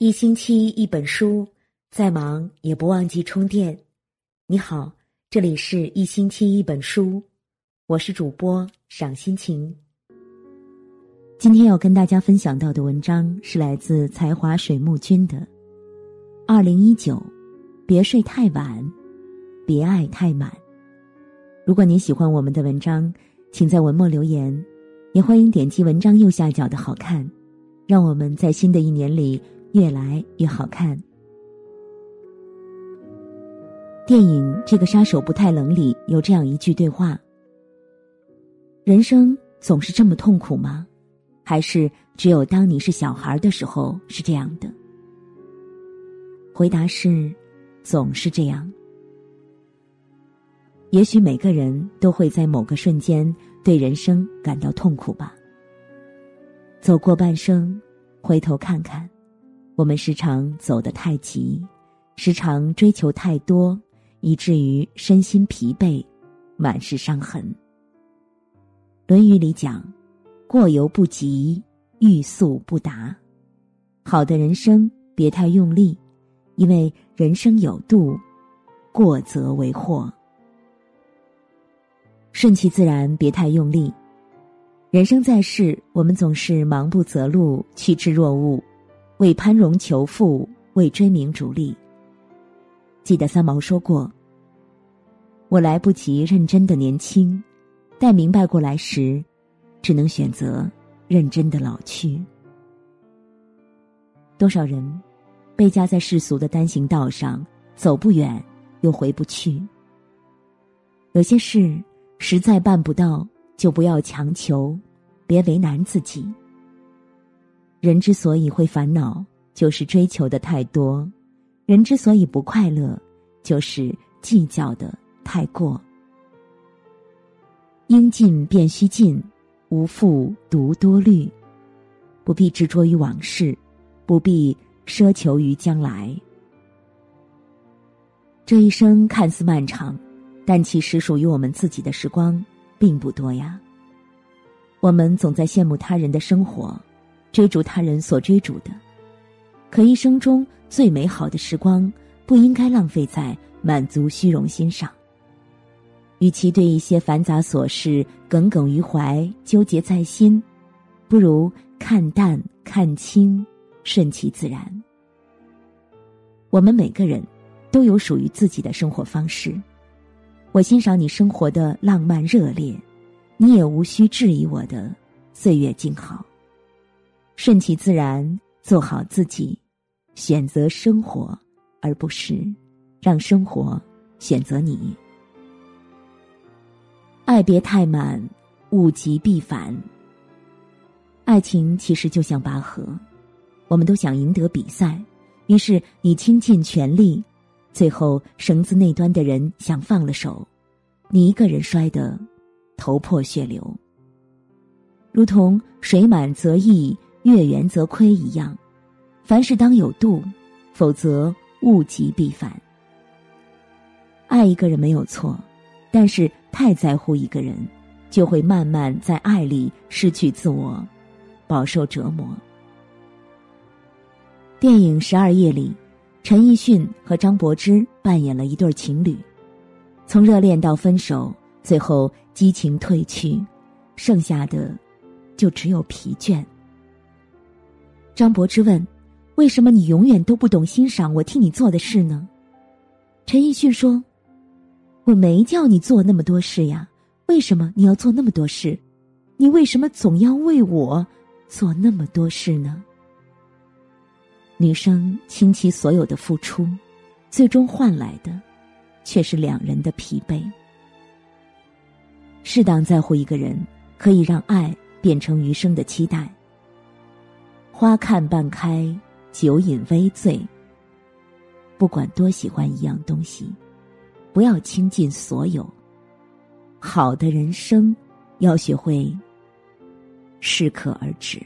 一星期一本书，再忙也不忘记充电。你好，这里是一星期一本书，我是主播赏心情。今天要跟大家分享到的文章是来自才华水木君的《二零一九》，别睡太晚，别爱太满。如果你喜欢我们的文章，请在文末留言，也欢迎点击文章右下角的好看，让我们在新的一年里。越来越好看。电影《这个杀手不太冷》里有这样一句对话：“人生总是这么痛苦吗？还是只有当你是小孩的时候是这样的？”回答是：总是这样。也许每个人都会在某个瞬间对人生感到痛苦吧。走过半生，回头看看。我们时常走得太急，时常追求太多，以至于身心疲惫，满是伤痕。《论语》里讲：“过犹不及，欲速不达。”好的人生别太用力，因为人生有度，过则为祸。顺其自然，别太用力。人生在世，我们总是忙不择路，趋之若鹜。为攀荣求富，为追名逐利。记得三毛说过：“我来不及认真的年轻，待明白过来时，只能选择认真的老去。”多少人被夹在世俗的单行道上，走不远又回不去。有些事实在办不到，就不要强求，别为难自己。人之所以会烦恼，就是追求的太多；人之所以不快乐，就是计较的太过。应尽便须尽，无复独多虑。不必执着于往事，不必奢求于将来。这一生看似漫长，但其实属于我们自己的时光并不多呀。我们总在羡慕他人的生活。追逐他人所追逐的，可一生中最美好的时光，不应该浪费在满足虚荣心上。与其对一些繁杂琐事耿耿于怀、纠结在心，不如看淡、看清，顺其自然。我们每个人都有属于自己的生活方式，我欣赏你生活的浪漫热烈，你也无需质疑我的岁月静好。顺其自然，做好自己，选择生活，而不是让生活选择你。爱别太满，物极必反。爱情其实就像拔河，我们都想赢得比赛，于是你倾尽全力，最后绳子那端的人想放了手，你一个人摔得头破血流。如同水满则溢。月圆则亏一样，凡事当有度，否则物极必反。爱一个人没有错，但是太在乎一个人，就会慢慢在爱里失去自我，饱受折磨。电影《十二夜》里，陈奕迅和张柏芝扮演了一对情侣，从热恋到分手，最后激情褪去，剩下的就只有疲倦。张柏芝问：“为什么你永远都不懂欣赏我替你做的事呢？”陈奕迅说：“我没叫你做那么多事呀，为什么你要做那么多事？你为什么总要为我做那么多事呢？”女生倾其所有的付出，最终换来的，却是两人的疲惫。适当在乎一个人，可以让爱变成余生的期待。花看半开，酒饮微醉。不管多喜欢一样东西，不要倾尽所有。好的人生，要学会适可而止。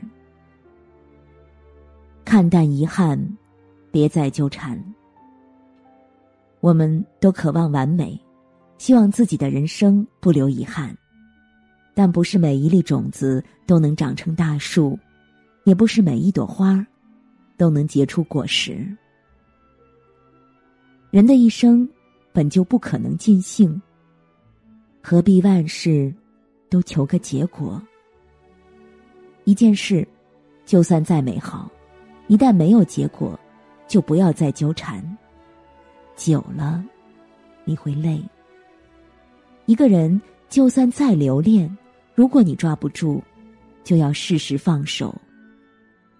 看淡遗憾，别再纠缠。我们都渴望完美，希望自己的人生不留遗憾，但不是每一粒种子都能长成大树。也不是每一朵花，都能结出果实。人的一生本就不可能尽兴，何必万事都求个结果？一件事，就算再美好，一旦没有结果，就不要再纠缠。久了，你会累。一个人就算再留恋，如果你抓不住，就要适时放手。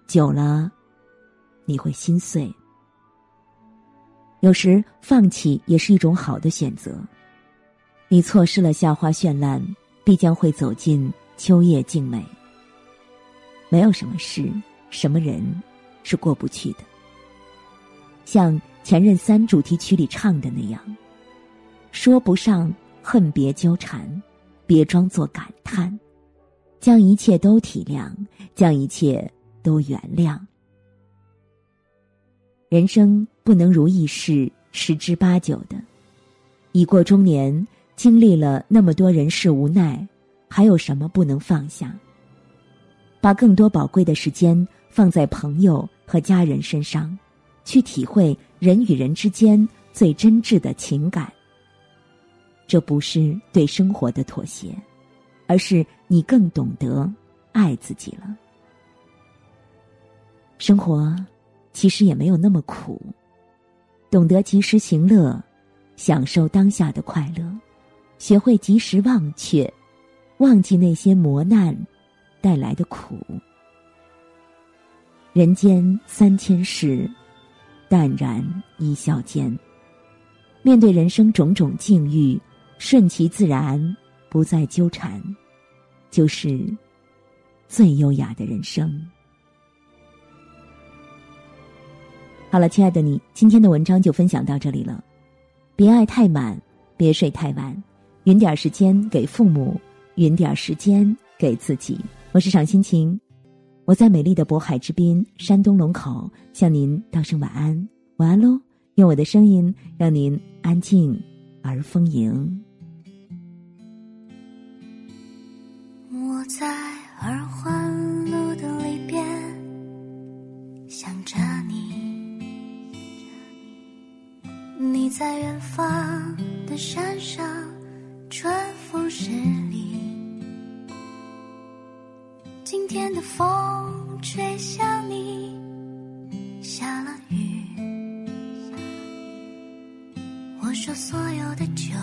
久了，你会心碎。有时放弃也是一种好的选择。你错失了夏花绚烂，必将会走进秋叶静美。没有什么事、什么人是过不去的。像《前任三》主题曲里唱的那样：“说不上恨，别纠缠，别装作感叹，将一切都体谅，将一切都原谅。”人生不能如意事十之八九的，已过中年，经历了那么多人事无奈，还有什么不能放下？把更多宝贵的时间放在朋友和家人身上，去体会人与人之间最真挚的情感。这不是对生活的妥协，而是你更懂得爱自己了。生活其实也没有那么苦，懂得及时行乐，享受当下的快乐，学会及时忘却，忘记那些磨难。带来的苦，人间三千事，淡然一笑间。面对人生种种境遇，顺其自然，不再纠缠，就是最优雅的人生。好了，亲爱的你，今天的文章就分享到这里了。别爱太满，别睡太晚，匀点时间给父母，匀点时间给自己。我是赏心情，我在美丽的渤海之滨山东龙口向您道声晚安，晚安喽！用我的声音让您安静而丰盈。我在耳环在远方的山上，春风十里。今天的风吹向你，下了雨。我说所有的酒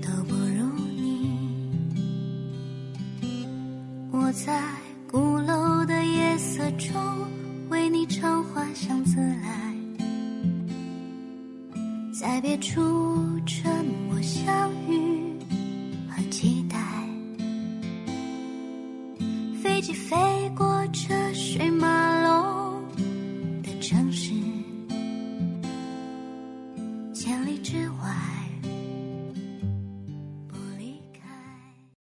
都不如你。我在鼓楼的夜色中为你唱花香自来，别处沉默相遇和期待。飞机飞过